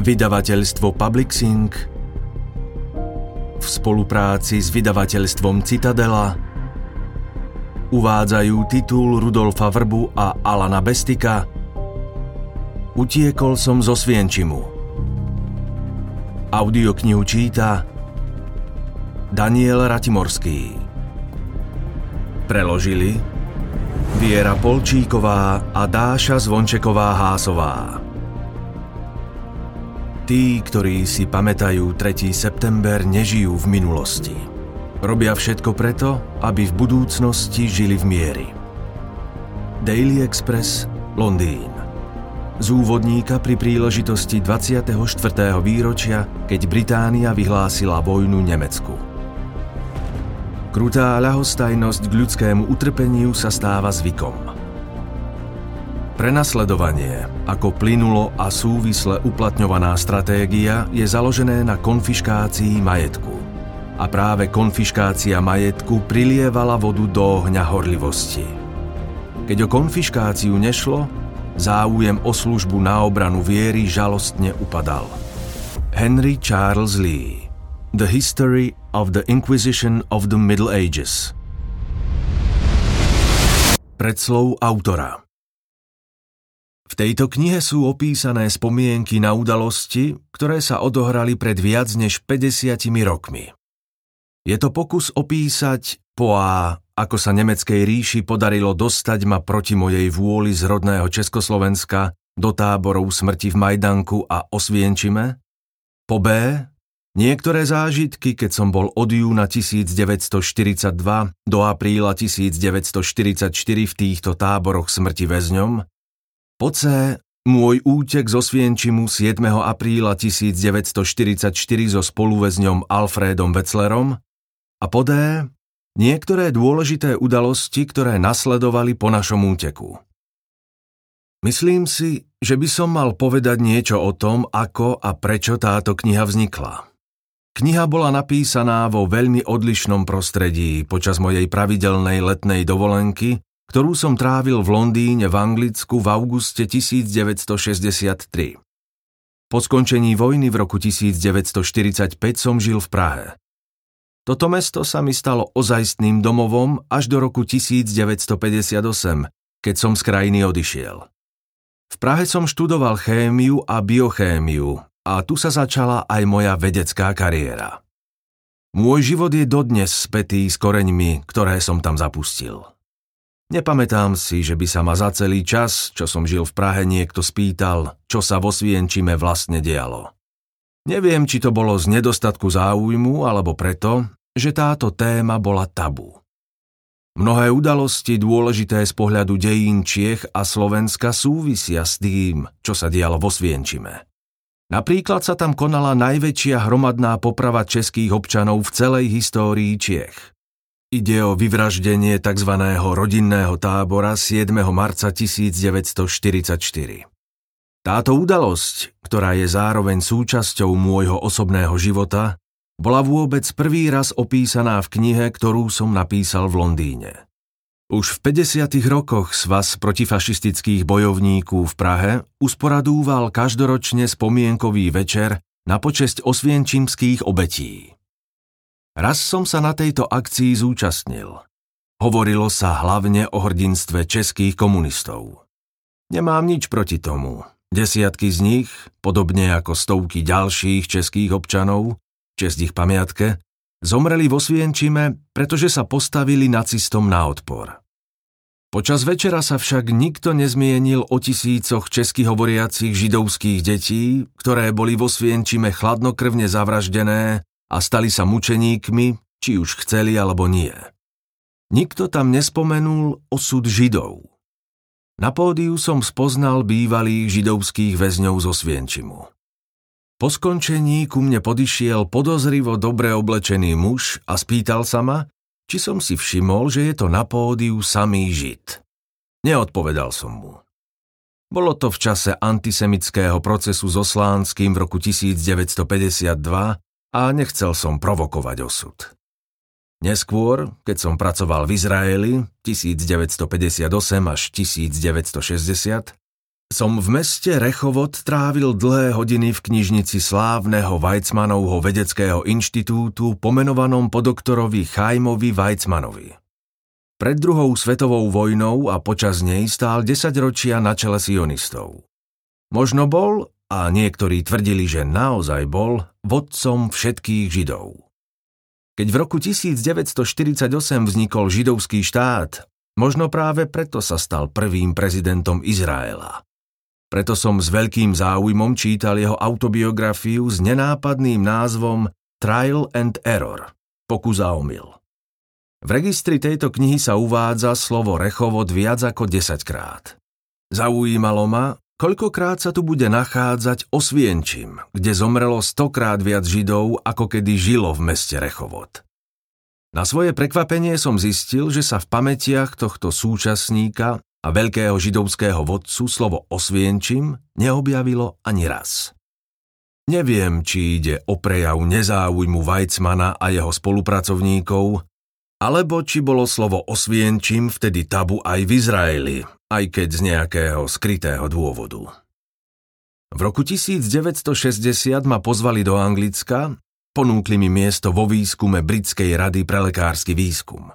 Vydavateľstvo Publixing v spolupráci s vydavateľstvom Citadela uvádzajú titul Rudolfa Vrbu a Alana Bestika Utiekol som zo Svienčimu. Audioknihu číta Daniel Ratimorský. Preložili Viera Polčíková a Dáša Zvončeková-Hásová. Tí, ktorí si pamätajú 3. september, nežijú v minulosti. Robia všetko preto, aby v budúcnosti žili v miery. Daily Express, Londýn. Z úvodníka pri príležitosti 24. výročia, keď Británia vyhlásila vojnu Nemecku. Krutá ľahostajnosť k ľudskému utrpeniu sa stáva zvykom. Prenasledovanie ako plynulo a súvisle uplatňovaná stratégia je založené na konfiškácii majetku. A práve konfiškácia majetku prilievala vodu do ohňa horlivosti. Keď o konfiškáciu nešlo, záujem o službu na obranu viery žalostne upadal. Henry Charles Lee The History of the Inquisition of the Middle Ages Predslov autora tejto knihe sú opísané spomienky na udalosti, ktoré sa odohrali pred viac než 50 rokmi. Je to pokus opísať poá, ako sa nemeckej ríši podarilo dostať ma proti mojej vôli z rodného Československa do táborov smrti v Majdanku a Osvienčime, po B, Niektoré zážitky, keď som bol od júna 1942 do apríla 1944 v týchto táboroch smrti väzňom, po môj útek zo Svienčimu 7. apríla 1944 so spoluväzňom Alfredom Wetzlerom a po niektoré dôležité udalosti, ktoré nasledovali po našom úteku. Myslím si, že by som mal povedať niečo o tom, ako a prečo táto kniha vznikla. Kniha bola napísaná vo veľmi odlišnom prostredí počas mojej pravidelnej letnej dovolenky, ktorú som trávil v Londýne v Anglicku v auguste 1963. Po skončení vojny v roku 1945 som žil v Prahe. Toto mesto sa mi stalo ozajstným domovom až do roku 1958, keď som z krajiny odišiel. V Prahe som študoval chémiu a biochémiu a tu sa začala aj moja vedecká kariéra. Môj život je dodnes spätý s koreňmi, ktoré som tam zapustil. Nepamätám si, že by sa ma za celý čas, čo som žil v Prahe, niekto spýtal, čo sa vo Svienčime vlastne dialo. Neviem, či to bolo z nedostatku záujmu, alebo preto, že táto téma bola tabu. Mnohé udalosti dôležité z pohľadu dejín Čiech a Slovenska súvisia s tým, čo sa dialo vo Svienčime. Napríklad sa tam konala najväčšia hromadná poprava českých občanov v celej histórii Čiech. Ide o vyvraždenie tzv. rodinného tábora 7. marca 1944. Táto udalosť, ktorá je zároveň súčasťou môjho osobného života, bola vôbec prvý raz opísaná v knihe, ktorú som napísal v Londýne. Už v 50. rokoch Svaz protifašistických bojovníkov v Prahe usporadúval každoročne spomienkový večer na počesť osvienčimských obetí. Raz som sa na tejto akcii zúčastnil. Hovorilo sa hlavne o hrdinstve českých komunistov. Nemám nič proti tomu. Desiatky z nich, podobne ako stovky ďalších českých občanov, čest ich pamiatke, Zomreli vo Svienčime, pretože sa postavili nacistom na odpor. Počas večera sa však nikto nezmienil o tisícoch českých hovoriacich židovských detí, ktoré boli vo Svienčime chladnokrvne zavraždené a stali sa mučeníkmi, či už chceli alebo nie. Nikto tam nespomenul osud židov. Na pódiu som spoznal bývalých židovských väzňov zo Svienčimu. Po skončení ku mne podišiel podozrivo dobre oblečený muž a spýtal sa ma, či som si všimol, že je to na pódiu samý žid. Neodpovedal som mu. Bolo to v čase antisemického procesu so Slánským v roku 1952 a nechcel som provokovať osud. Neskôr, keď som pracoval v Izraeli 1958 až 1960, som v meste Rechovod trávil dlhé hodiny v knižnici slávneho Weizmanovho vedeckého inštitútu pomenovanom po doktorovi Chaimovi Weizmanovi. Pred druhou svetovou vojnou a počas nej stál 10 ročia na čele sionistov. Možno bol, a niektorí tvrdili, že naozaj bol, vodcom všetkých židov. Keď v roku 1948 vznikol židovský štát, možno práve preto sa stal prvým prezidentom Izraela. Preto som s veľkým záujmom čítal jeho autobiografiu s nenápadným názvom Trial and Error – Pokus a omyl. V registri tejto knihy sa uvádza slovo Rechovod viac ako 10 krát. Zaujímalo ma, koľkokrát sa tu bude nachádzať Osvienčim, kde zomrelo stokrát viac Židov, ako kedy žilo v meste Rechovod. Na svoje prekvapenie som zistil, že sa v pamätiach tohto súčasníka a veľkého židovského vodcu slovo osvienčim neobjavilo ani raz. Neviem, či ide o prejav nezáujmu Weizmana a jeho spolupracovníkov, alebo či bolo slovo osvienčim vtedy tabu aj v Izraeli, aj keď z nejakého skrytého dôvodu. V roku 1960 ma pozvali do Anglicka, ponúkli mi miesto vo výskume Britskej rady pre lekársky výskum.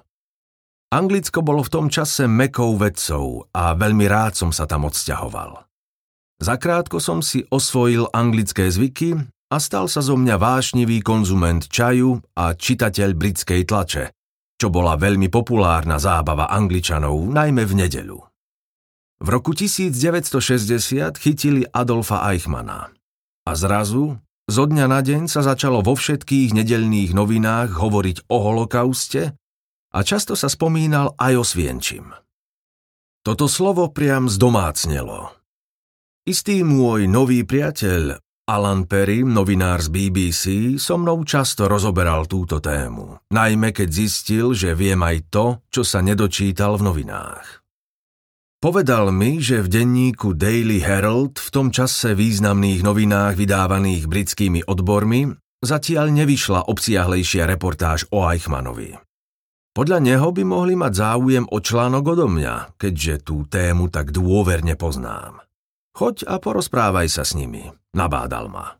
Anglicko bolo v tom čase mekou vedcov a veľmi rád som sa tam odsťahoval. Zakrátko som si osvojil anglické zvyky a stal sa zo mňa vášnivý konzument čaju a čitateľ britskej tlače, čo bola veľmi populárna zábava Angličanov, najmä v nedeľu. V roku 1960 chytili Adolfa Eichmana a zrazu zo dňa na deň sa začalo vo všetkých nedelných novinách hovoriť o holokauste a často sa spomínal aj o svienčim. Toto slovo priam zdomácnelo. Istý môj nový priateľ, Alan Perry, novinár z BBC, so mnou často rozoberal túto tému, najmä keď zistil, že viem aj to, čo sa nedočítal v novinách. Povedal mi, že v denníku Daily Herald, v tom čase významných novinách vydávaných britskými odbormi, zatiaľ nevyšla obsiahlejšia reportáž o Eichmannovi. Podľa neho by mohli mať záujem o článok odo mňa, keďže tú tému tak dôverne poznám. Choď a porozprávaj sa s nimi, nabádal ma.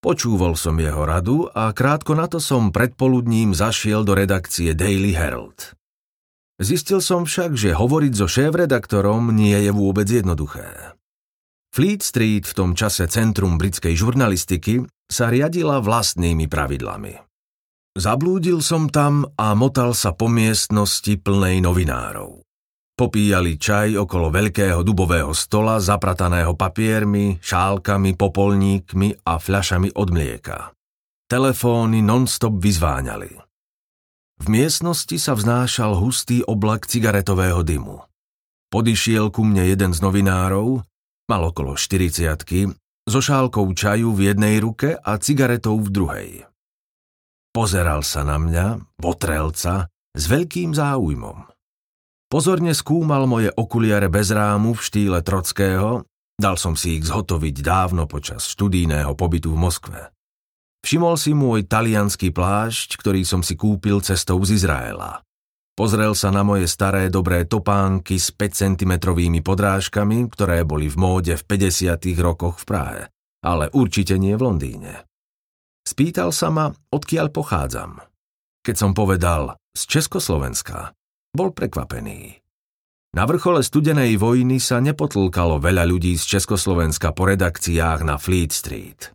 Počúval som jeho radu a krátko na to som predpoludním zašiel do redakcie Daily Herald. Zistil som však, že hovoriť so šéf-redaktorom nie je vôbec jednoduché. Fleet Street v tom čase centrum britskej žurnalistiky sa riadila vlastnými pravidlami. Zablúdil som tam a motal sa po miestnosti plnej novinárov. Popíjali čaj okolo veľkého dubového stola zaprataného papiermi, šálkami, popolníkmi a fľašami od mlieka. Telefóny non-stop vyzváňali. V miestnosti sa vznášal hustý oblak cigaretového dymu. Podišiel ku mne jeden z novinárov, mal okolo 40 so šálkou čaju v jednej ruke a cigaretou v druhej. Pozeral sa na mňa, potrelca, s veľkým záujmom. Pozorne skúmal moje okuliare bez rámu v štýle Trockého, dal som si ich zhotoviť dávno počas študijného pobytu v Moskve. Všimol si môj talianský plášť, ktorý som si kúpil cestou z Izraela. Pozrel sa na moje staré dobré topánky s 5 cm podrážkami, ktoré boli v móde v 50. rokoch v Prahe, ale určite nie v Londýne. Spýtal sa ma, odkiaľ pochádzam. Keď som povedal z Československa, bol prekvapený. Na vrchole studenej vojny sa nepotlkalo veľa ľudí z Československa po redakciách na Fleet Street.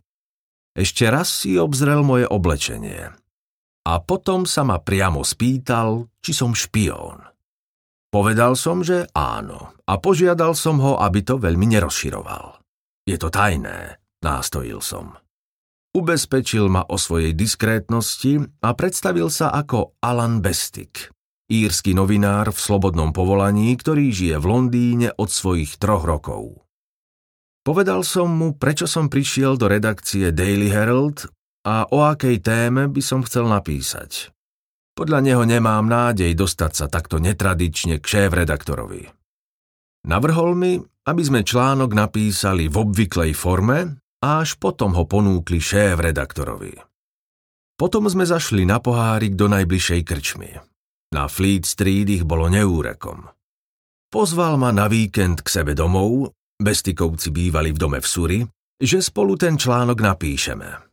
Ešte raz si obzrel moje oblečenie. A potom sa ma priamo spýtal, či som špión. Povedal som, že áno a požiadal som ho, aby to veľmi nerozširoval. Je to tajné, nástojil som. Ubezpečil ma o svojej diskrétnosti a predstavil sa ako Alan Bestik, írsky novinár v slobodnom povolaní, ktorý žije v Londýne od svojich troch rokov. Povedal som mu, prečo som prišiel do redakcie Daily Herald a o akej téme by som chcel napísať. Podľa neho nemám nádej dostať sa takto netradične k šéf-redaktorovi. Navrhol mi, aby sme článok napísali v obvyklej forme a až potom ho ponúkli šéf-redaktorovi. Potom sme zašli na pohárik do najbližšej krčmy. Na Fleet Street ich bolo neúrekom. Pozval ma na víkend k sebe domov Bestikovci bývali v dome v Suri, že spolu ten článok napíšeme.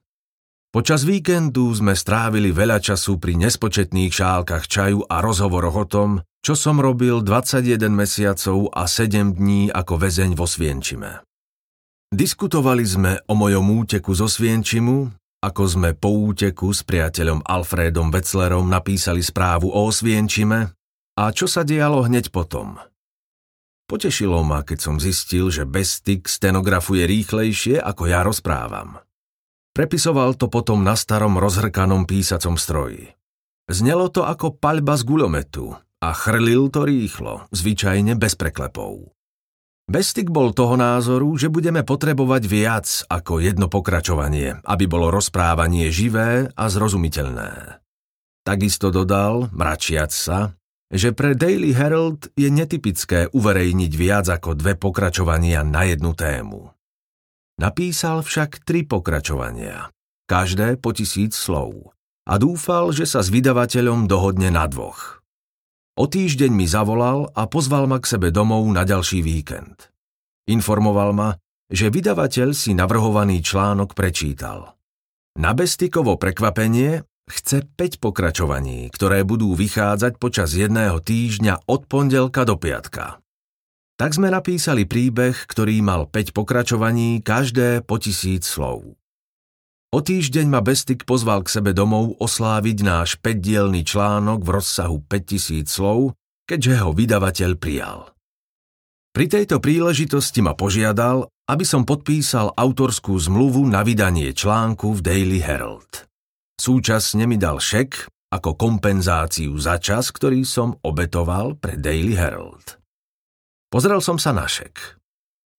Počas víkendu sme strávili veľa času pri nespočetných šálkach čaju a rozhovoroch o tom, čo som robil 21 mesiacov a 7 dní ako väzeň vo Svienčime. Diskutovali sme o mojom úteku zo Svienčimu, ako sme po úteku s priateľom Alfredom Wetzlerom napísali správu o Osvienčime a čo sa dialo hneď potom. Potešilo ma, keď som zistil, že Bestik stenografuje rýchlejšie, ako ja rozprávam. Prepisoval to potom na starom rozhrkanom písacom stroji. Znelo to ako paľba z guľometu a chrlil to rýchlo, zvyčajne bez preklepov. Bestik bol toho názoru, že budeme potrebovať viac ako jedno pokračovanie, aby bolo rozprávanie živé a zrozumiteľné. Takisto dodal, mračiac sa, že pre Daily Herald je netypické uverejniť viac ako dve pokračovania na jednu tému. Napísal však tri pokračovania, každé po tisíc slov, a dúfal, že sa s vydavateľom dohodne na dvoch. O týždeň mi zavolal a pozval ma k sebe domov na ďalší víkend. Informoval ma, že vydavateľ si navrhovaný článok prečítal. Na Bestikovo prekvapenie chce 5 pokračovaní, ktoré budú vychádzať počas jedného týždňa od pondelka do piatka. Tak sme napísali príbeh, ktorý mal 5 pokračovaní, každé po tisíc slov. O týždeň ma Bestik pozval k sebe domov osláviť náš 5-dielný článok v rozsahu 5000 slov, keďže ho vydavateľ prijal. Pri tejto príležitosti ma požiadal, aby som podpísal autorskú zmluvu na vydanie článku v Daily Herald. Súčasne mi dal šek ako kompenzáciu za čas, ktorý som obetoval pre Daily Herald. Pozrel som sa na šek.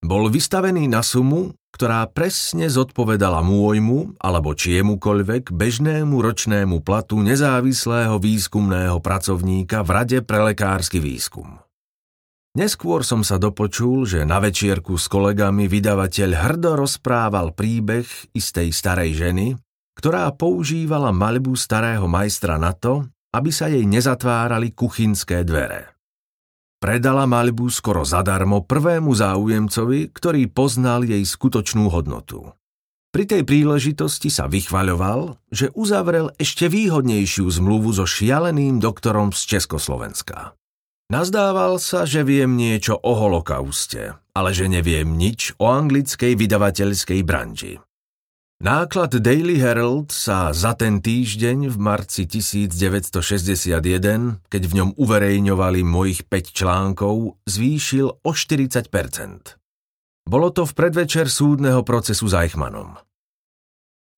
Bol vystavený na sumu, ktorá presne zodpovedala môjmu alebo čiemukoľvek bežnému ročnému platu nezávislého výskumného pracovníka v Rade pre lekársky výskum. Neskôr som sa dopočul, že na večierku s kolegami vydavateľ hrdo rozprával príbeh istej starej ženy, ktorá používala maľbu starého majstra na to, aby sa jej nezatvárali kuchynské dvere. Predala maľbu skoro zadarmo prvému záujemcovi, ktorý poznal jej skutočnú hodnotu. Pri tej príležitosti sa vychvaľoval, že uzavrel ešte výhodnejšiu zmluvu so šialeným doktorom z Československa. Nazdával sa, že viem niečo o holokauste, ale že neviem nič o anglickej vydavateľskej branži. Náklad Daily Herald sa za ten týždeň v marci 1961, keď v ňom uverejňovali mojich 5 článkov, zvýšil o 40% Bolo to v predvečer súdneho procesu s Eichmannom.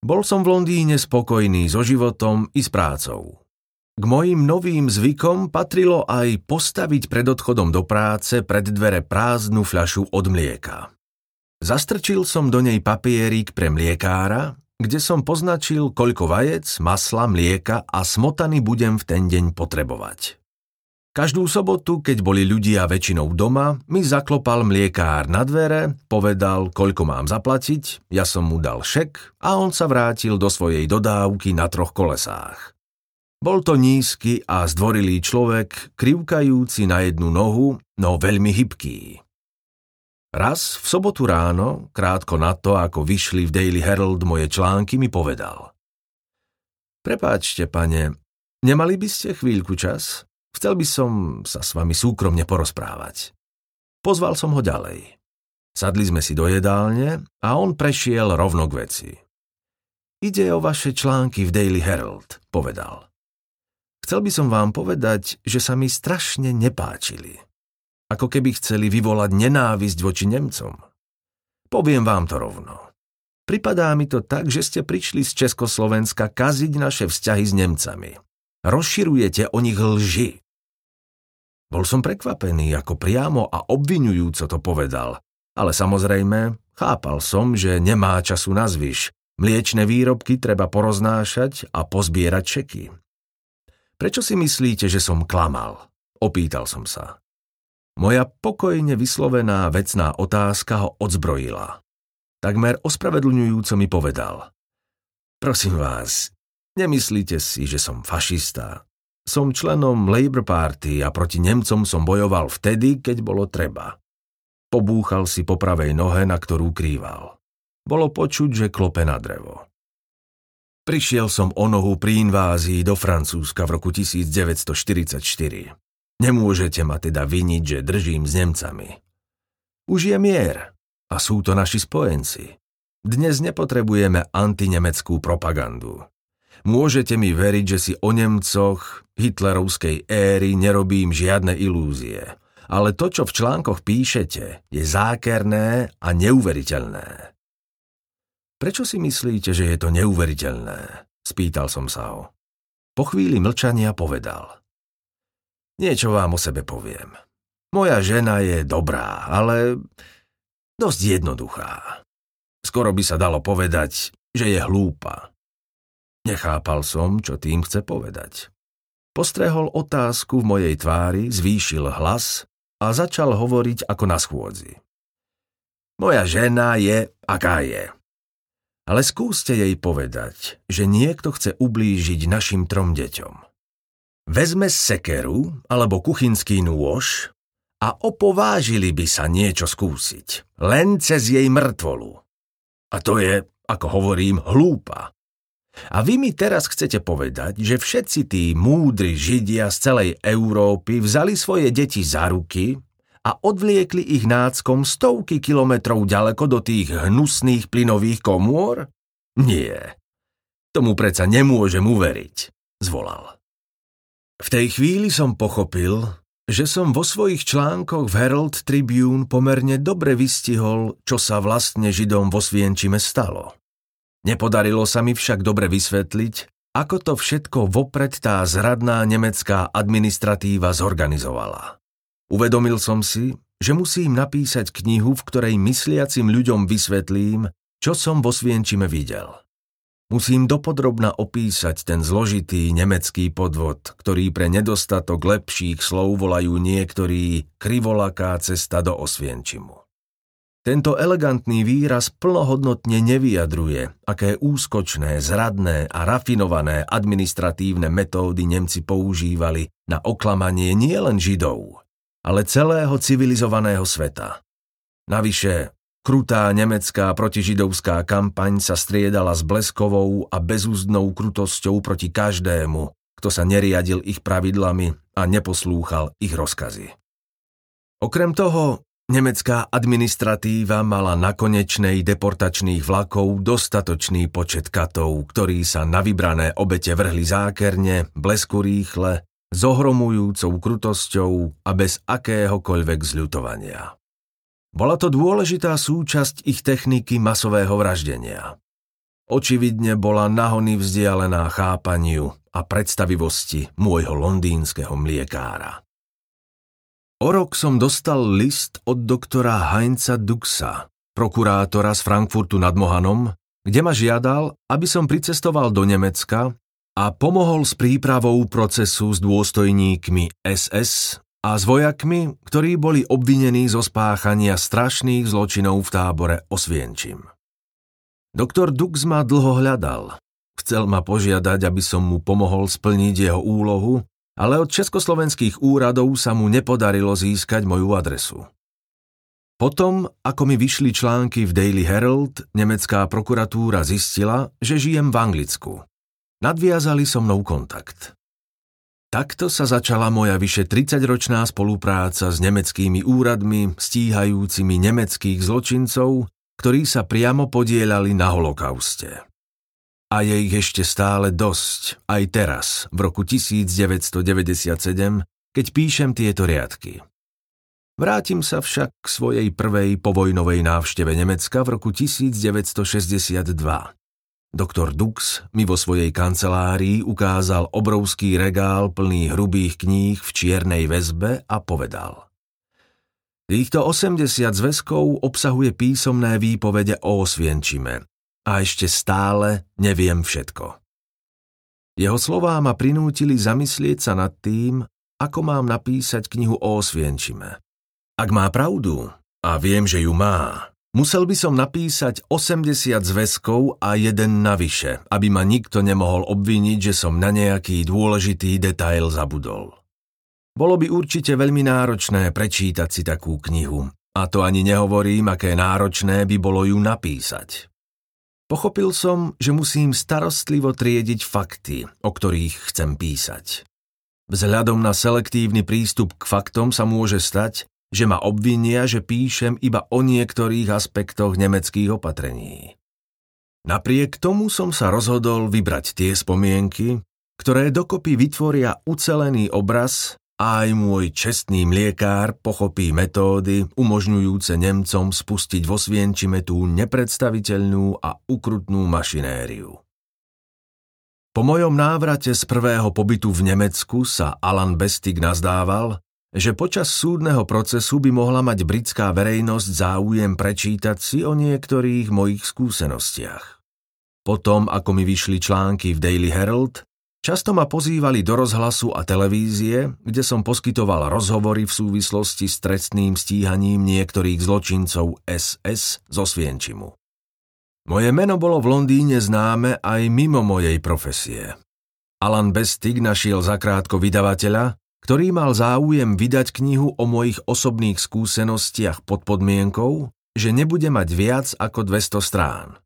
Bol som v Londýne spokojný so životom i s prácou. K mojim novým zvykom patrilo aj postaviť pred odchodom do práce pred dvere prázdnu fľašu od mlieka. Zastrčil som do nej papierik pre mliekára, kde som poznačil, koľko vajec, masla, mlieka a smotany budem v ten deň potrebovať. Každú sobotu, keď boli ľudia väčšinou doma, mi zaklopal mliekár na dvere, povedal, koľko mám zaplatiť, ja som mu dal šek a on sa vrátil do svojej dodávky na troch kolesách. Bol to nízky a zdvorilý človek, krivkajúci na jednu nohu, no veľmi hybký. Raz v sobotu ráno, krátko na to, ako vyšli v Daily Herald moje články, mi povedal. Prepáčte, pane, nemali by ste chvíľku čas? Chcel by som sa s vami súkromne porozprávať. Pozval som ho ďalej. Sadli sme si do jedálne a on prešiel rovno k veci. Ide o vaše články v Daily Herald, povedal. Chcel by som vám povedať, že sa mi strašne nepáčili ako keby chceli vyvolať nenávisť voči Nemcom. Poviem vám to rovno. Pripadá mi to tak, že ste prišli z Československa kaziť naše vzťahy s Nemcami. Rozširujete o nich lži. Bol som prekvapený, ako priamo a obvinujúco to povedal, ale samozrejme chápal som, že nemá času na zvyš. Mliečne výrobky treba poroznášať a pozbierať čeky. Prečo si myslíte, že som klamal? Opýtal som sa. Moja pokojne vyslovená vecná otázka ho odzbrojila. Takmer ospravedlňujúco mi povedal. Prosím vás, nemyslíte si, že som fašista. Som členom Labour Party a proti Nemcom som bojoval vtedy, keď bolo treba. Pobúchal si po pravej nohe, na ktorú krýval. Bolo počuť, že klope na drevo. Prišiel som o nohu pri invázii do Francúzska v roku 1944. Nemôžete ma teda viniť, že držím s Nemcami. Už je mier a sú to naši spojenci. Dnes nepotrebujeme antinemeckú propagandu. Môžete mi veriť, že si o Nemcoch hitlerovskej éry nerobím žiadne ilúzie – ale to, čo v článkoch píšete, je zákerné a neuveriteľné. Prečo si myslíte, že je to neuveriteľné? Spýtal som sa ho. Po chvíli mlčania povedal. Niečo vám o sebe poviem. Moja žena je dobrá, ale dosť jednoduchá. Skoro by sa dalo povedať, že je hlúpa. Nechápal som, čo tým chce povedať. Postrehol otázku v mojej tvári, zvýšil hlas a začal hovoriť ako na schôdzi. Moja žena je, aká je. Ale skúste jej povedať, že niekto chce ublížiť našim trom deťom. Vezme sekeru alebo kuchynský nôž a opovážili by sa niečo skúsiť, len cez jej mŕtvolu. A to je, ako hovorím, hlúpa. A vy mi teraz chcete povedať, že všetci tí múdri židia z celej Európy vzali svoje deti za ruky a odvliekli ich náckom stovky kilometrov ďaleko do tých hnusných plynových komôr? Nie. Tomu predsa nemôžem uveriť, zvolal. V tej chvíli som pochopil, že som vo svojich článkoch v Herald Tribune pomerne dobre vystihol, čo sa vlastne Židom vo Svienčime stalo. Nepodarilo sa mi však dobre vysvetliť, ako to všetko vopred tá zradná nemecká administratíva zorganizovala. Uvedomil som si, že musím napísať knihu, v ktorej mysliacim ľuďom vysvetlím, čo som vo Svienčime videl. Musím dopodrobna opísať ten zložitý nemecký podvod, ktorý pre nedostatok lepších slov volajú niektorí krivolaká cesta do Osvienčimu. Tento elegantný výraz plnohodnotne nevyjadruje, aké úskočné, zradné a rafinované administratívne metódy Nemci používali na oklamanie nielen Židov, ale celého civilizovaného sveta. Navyše, krutá nemecká protižidovská kampaň sa striedala s bleskovou a bezúzdnou krutosťou proti každému, kto sa neriadil ich pravidlami a neposlúchal ich rozkazy. Okrem toho, Nemecká administratíva mala na konečnej deportačných vlakov dostatočný počet katov, ktorí sa na vybrané obete vrhli zákerne, blesku rýchle, s ohromujúcou krutosťou a bez akéhokoľvek zľutovania. Bola to dôležitá súčasť ich techniky masového vraždenia. Očividne bola nahony vzdialená chápaniu a predstavivosti môjho londýnskeho mliekára. O rok som dostal list od doktora Heinza Duxa, prokurátora z Frankfurtu nad Mohanom, kde ma žiadal, aby som pricestoval do Nemecka a pomohol s prípravou procesu s dôstojníkmi SS a s vojakmi, ktorí boli obvinení zo spáchania strašných zločinov v tábore Osvienčim. Doktor Dux ma dlho hľadal. Chcel ma požiadať, aby som mu pomohol splniť jeho úlohu ale od československých úradov sa mu nepodarilo získať moju adresu. Potom, ako mi vyšli články v Daily Herald, nemecká prokuratúra zistila, že žijem v Anglicku. Nadviazali so mnou kontakt. Takto sa začala moja vyše 30-ročná spolupráca s nemeckými úradmi stíhajúcimi nemeckých zločincov, ktorí sa priamo podielali na holokauste. A je ich ešte stále dosť, aj teraz, v roku 1997, keď píšem tieto riadky. Vrátim sa však k svojej prvej povojnovej návšteve Nemecka v roku 1962. Doktor Dux mi vo svojej kancelárii ukázal obrovský regál plný hrubých kníh v čiernej väzbe a povedal. Týchto 80 zväzkov obsahuje písomné výpovede o Osvienčime, a ešte stále neviem všetko. Jeho slová ma prinútili zamyslieť sa nad tým, ako mám napísať knihu o Osvienčime. Ak má pravdu, a viem, že ju má, musel by som napísať 80 zväzkov a jeden navyše, aby ma nikto nemohol obviniť, že som na nejaký dôležitý detail zabudol. Bolo by určite veľmi náročné prečítať si takú knihu A to ani nehovorím, aké náročné by bolo ju napísať. Pochopil som, že musím starostlivo triediť fakty, o ktorých chcem písať. Vzhľadom na selektívny prístup k faktom sa môže stať, že ma obvinia, že píšem iba o niektorých aspektoch nemeckých opatrení. Napriek tomu som sa rozhodol vybrať tie spomienky, ktoré dokopy vytvoria ucelený obraz a aj môj čestný mliekár pochopí metódy umožňujúce Nemcom spustiť vo Svienčime tú nepredstaviteľnú a ukrutnú mašinériu. Po mojom návrate z prvého pobytu v Nemecku sa Alan Bestig nazdával, že počas súdneho procesu by mohla mať britská verejnosť záujem prečítať si o niektorých mojich skúsenostiach. Potom, ako mi vyšli články v Daily Herald, Často ma pozývali do rozhlasu a televízie, kde som poskytoval rozhovory v súvislosti s trestným stíhaním niektorých zločincov SS zo Svienčimu. Moje meno bolo v Londýne známe aj mimo mojej profesie. Alan Bestig našiel zakrátko vydavateľa, ktorý mal záujem vydať knihu o mojich osobných skúsenostiach pod podmienkou, že nebude mať viac ako 200 strán.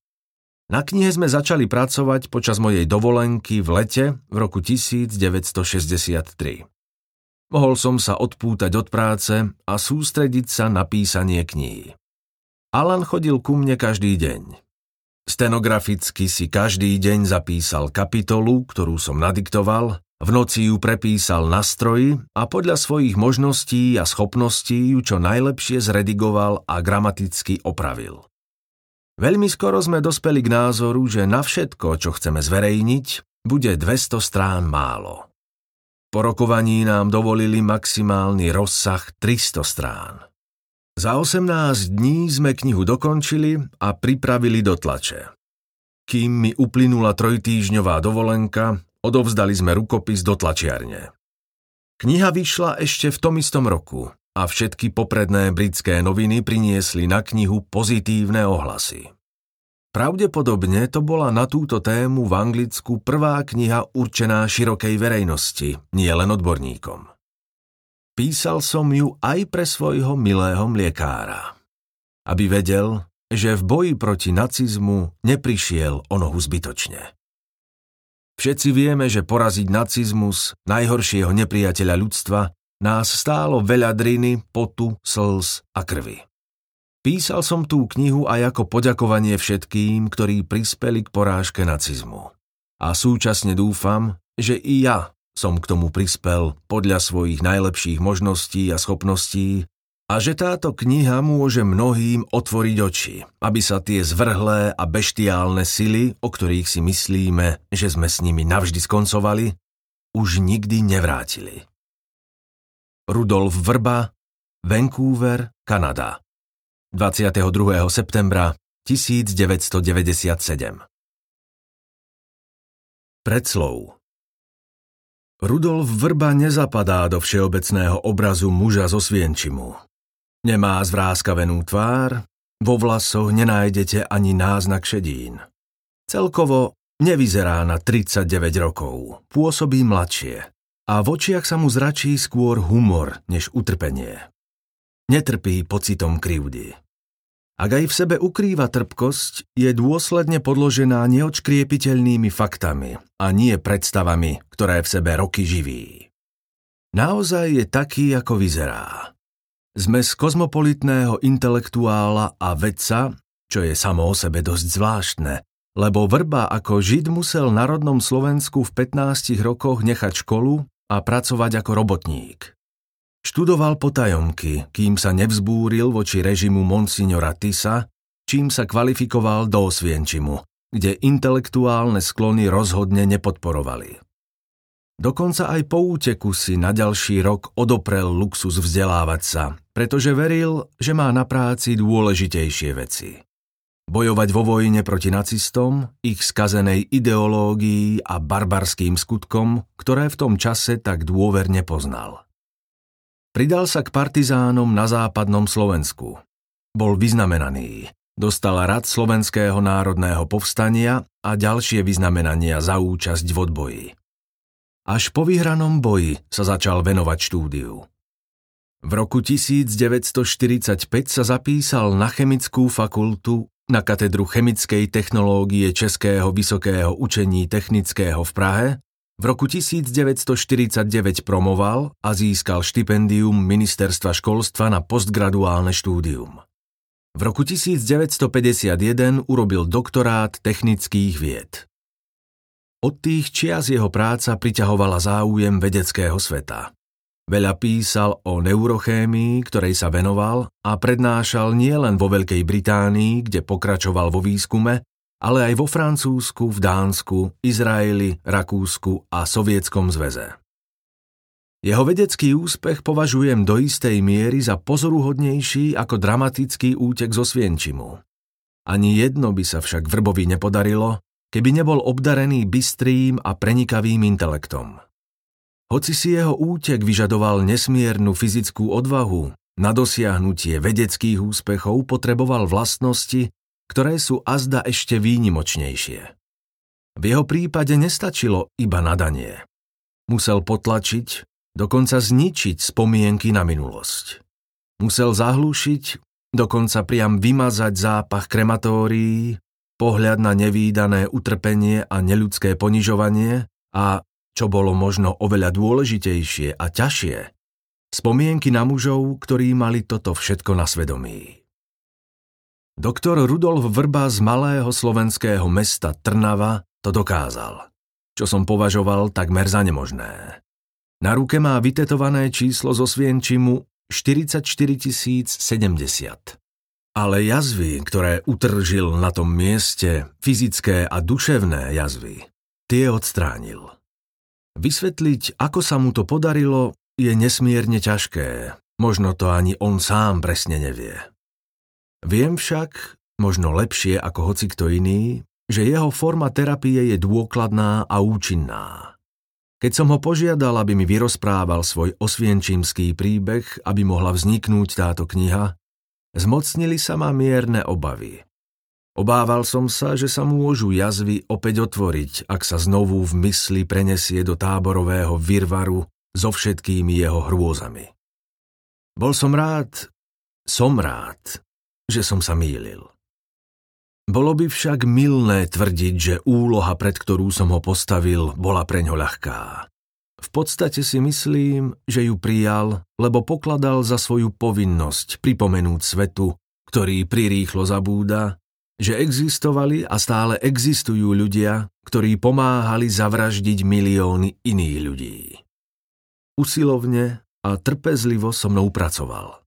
Na knihe sme začali pracovať počas mojej dovolenky v lete v roku 1963. Mohol som sa odpútať od práce a sústrediť sa na písanie knihy. Alan chodil ku mne každý deň. Stenograficky si každý deň zapísal kapitolu, ktorú som nadiktoval, v noci ju prepísal na stroji a podľa svojich možností a schopností ju čo najlepšie zredigoval a gramaticky opravil. Veľmi skoro sme dospeli k názoru, že na všetko, čo chceme zverejniť, bude 200 strán málo. Po rokovaní nám dovolili maximálny rozsah 300 strán. Za 18 dní sme knihu dokončili a pripravili do tlače. Kým mi uplynula trojtýžňová dovolenka, odovzdali sme rukopis do tlačiarne. Kniha vyšla ešte v tom istom roku a všetky popredné britské noviny priniesli na knihu pozitívne ohlasy. Pravdepodobne to bola na túto tému v Anglicku prvá kniha určená širokej verejnosti, nie len odborníkom. Písal som ju aj pre svojho milého mliekára. Aby vedel, že v boji proti nacizmu neprišiel o nohu zbytočne. Všetci vieme, že poraziť nacizmus, najhoršieho nepriateľa ľudstva, nás stálo veľa driny, potu, slz a krvi. Písal som tú knihu aj ako poďakovanie všetkým, ktorí prispeli k porážke nacizmu. A súčasne dúfam, že i ja som k tomu prispel podľa svojich najlepších možností a schopností a že táto kniha môže mnohým otvoriť oči, aby sa tie zvrhlé a beštiálne sily, o ktorých si myslíme, že sme s nimi navždy skoncovali, už nikdy nevrátili. Rudolf Vrba, Vancouver, Kanada. 22. septembra 1997 Predslov Rudolf Vrba nezapadá do všeobecného obrazu muža zo Svienčimu. Nemá zvráskavenú tvár, vo vlasoch nenájdete ani náznak šedín. Celkovo nevyzerá na 39 rokov, pôsobí mladšie a v očiach sa mu zračí skôr humor než utrpenie. Netrpí pocitom krivdy. Ak aj v sebe ukrýva trpkosť, je dôsledne podložená neočkriepiteľnými faktami a nie predstavami, ktoré v sebe roky živí. Naozaj je taký, ako vyzerá. Sme z kozmopolitného intelektuála a vedca, čo je samo o sebe dosť zvláštne, lebo Vrba ako Žid musel na rodnom Slovensku v 15 rokoch nechať školu a pracovať ako robotník. Študoval potajomky, kým sa nevzbúril voči režimu monsignora Tisa, čím sa kvalifikoval do Osvienčimu, kde intelektuálne sklony rozhodne nepodporovali. Dokonca aj po úteku si na ďalší rok odoprel luxus vzdelávať sa, pretože veril, že má na práci dôležitejšie veci bojovať vo vojne proti nacistom, ich skazenej ideológii a barbarským skutkom, ktoré v tom čase tak dôverne poznal. Pridal sa k partizánom na západnom Slovensku. Bol vyznamenaný, dostal rad Slovenského národného povstania a ďalšie vyznamenania za účasť v odboji. Až po vyhranom boji sa začal venovať štúdiu. V roku 1945 sa zapísal na chemickú fakultu na katedru chemickej technológie Českého vysokého učení technického v Prahe, v roku 1949 promoval a získal štipendium Ministerstva školstva na postgraduálne štúdium. V roku 1951 urobil doktorát technických vied. Od tých čias jeho práca priťahovala záujem vedeckého sveta. Veľa písal o neurochémii, ktorej sa venoval a prednášal nielen vo Veľkej Británii, kde pokračoval vo výskume, ale aj vo Francúzsku, v Dánsku, Izraeli, Rakúsku a Sovietskom zväze. Jeho vedecký úspech považujem do istej miery za pozoruhodnejší ako dramatický útek zo Svienčimu. Ani jedno by sa však Vrbovi nepodarilo, keby nebol obdarený bystrým a prenikavým intelektom. Hoci si jeho útek vyžadoval nesmiernu fyzickú odvahu, na dosiahnutie vedeckých úspechov potreboval vlastnosti, ktoré sú azda ešte výnimočnejšie. V jeho prípade nestačilo iba nadanie. Musel potlačiť, dokonca zničiť spomienky na minulosť. Musel zahlúšiť, dokonca priam vymazať zápach krematórií, pohľad na nevýdané utrpenie a neľudské ponižovanie a čo bolo možno oveľa dôležitejšie a ťažšie, spomienky na mužov, ktorí mali toto všetko na svedomí. Doktor Rudolf Vrba z malého slovenského mesta Trnava to dokázal, čo som považoval takmer za nemožné. Na ruke má vytetované číslo zo Svienčimu 44 070. Ale jazvy, ktoré utržil na tom mieste, fyzické a duševné jazvy, tie odstránil. Vysvetliť, ako sa mu to podarilo, je nesmierne ťažké. Možno to ani on sám presne nevie. Viem však, možno lepšie ako hoci kto iný, že jeho forma terapie je dôkladná a účinná. Keď som ho požiadal, aby mi vyrozprával svoj osvienčímský príbeh, aby mohla vzniknúť táto kniha, zmocnili sa ma mierne obavy. Obával som sa, že sa môžu jazvy opäť otvoriť, ak sa znovu v mysli prenesie do táborového virvaru so všetkými jeho hrôzami. Bol som rád, som rád, že som sa mýlil. Bolo by však milné tvrdiť, že úloha, pred ktorú som ho postavil, bola preňho ľahká. V podstate si myslím, že ju prijal, lebo pokladal za svoju povinnosť pripomenúť svetu, ktorý prirýchlo zabúda, že existovali a stále existujú ľudia, ktorí pomáhali zavraždiť milióny iných ľudí. Usilovne a trpezlivo so mnou pracoval.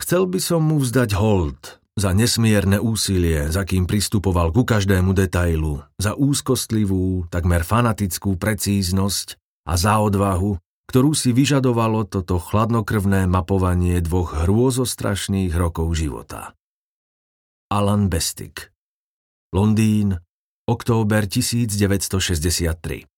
Chcel by som mu vzdať hold za nesmierne úsilie, za kým pristupoval ku každému detailu, za úzkostlivú, takmer fanatickú precíznosť a za odvahu, ktorú si vyžadovalo toto chladnokrvné mapovanie dvoch hrôzostrašných rokov života. Alan Bestik. Londýn, október 1963.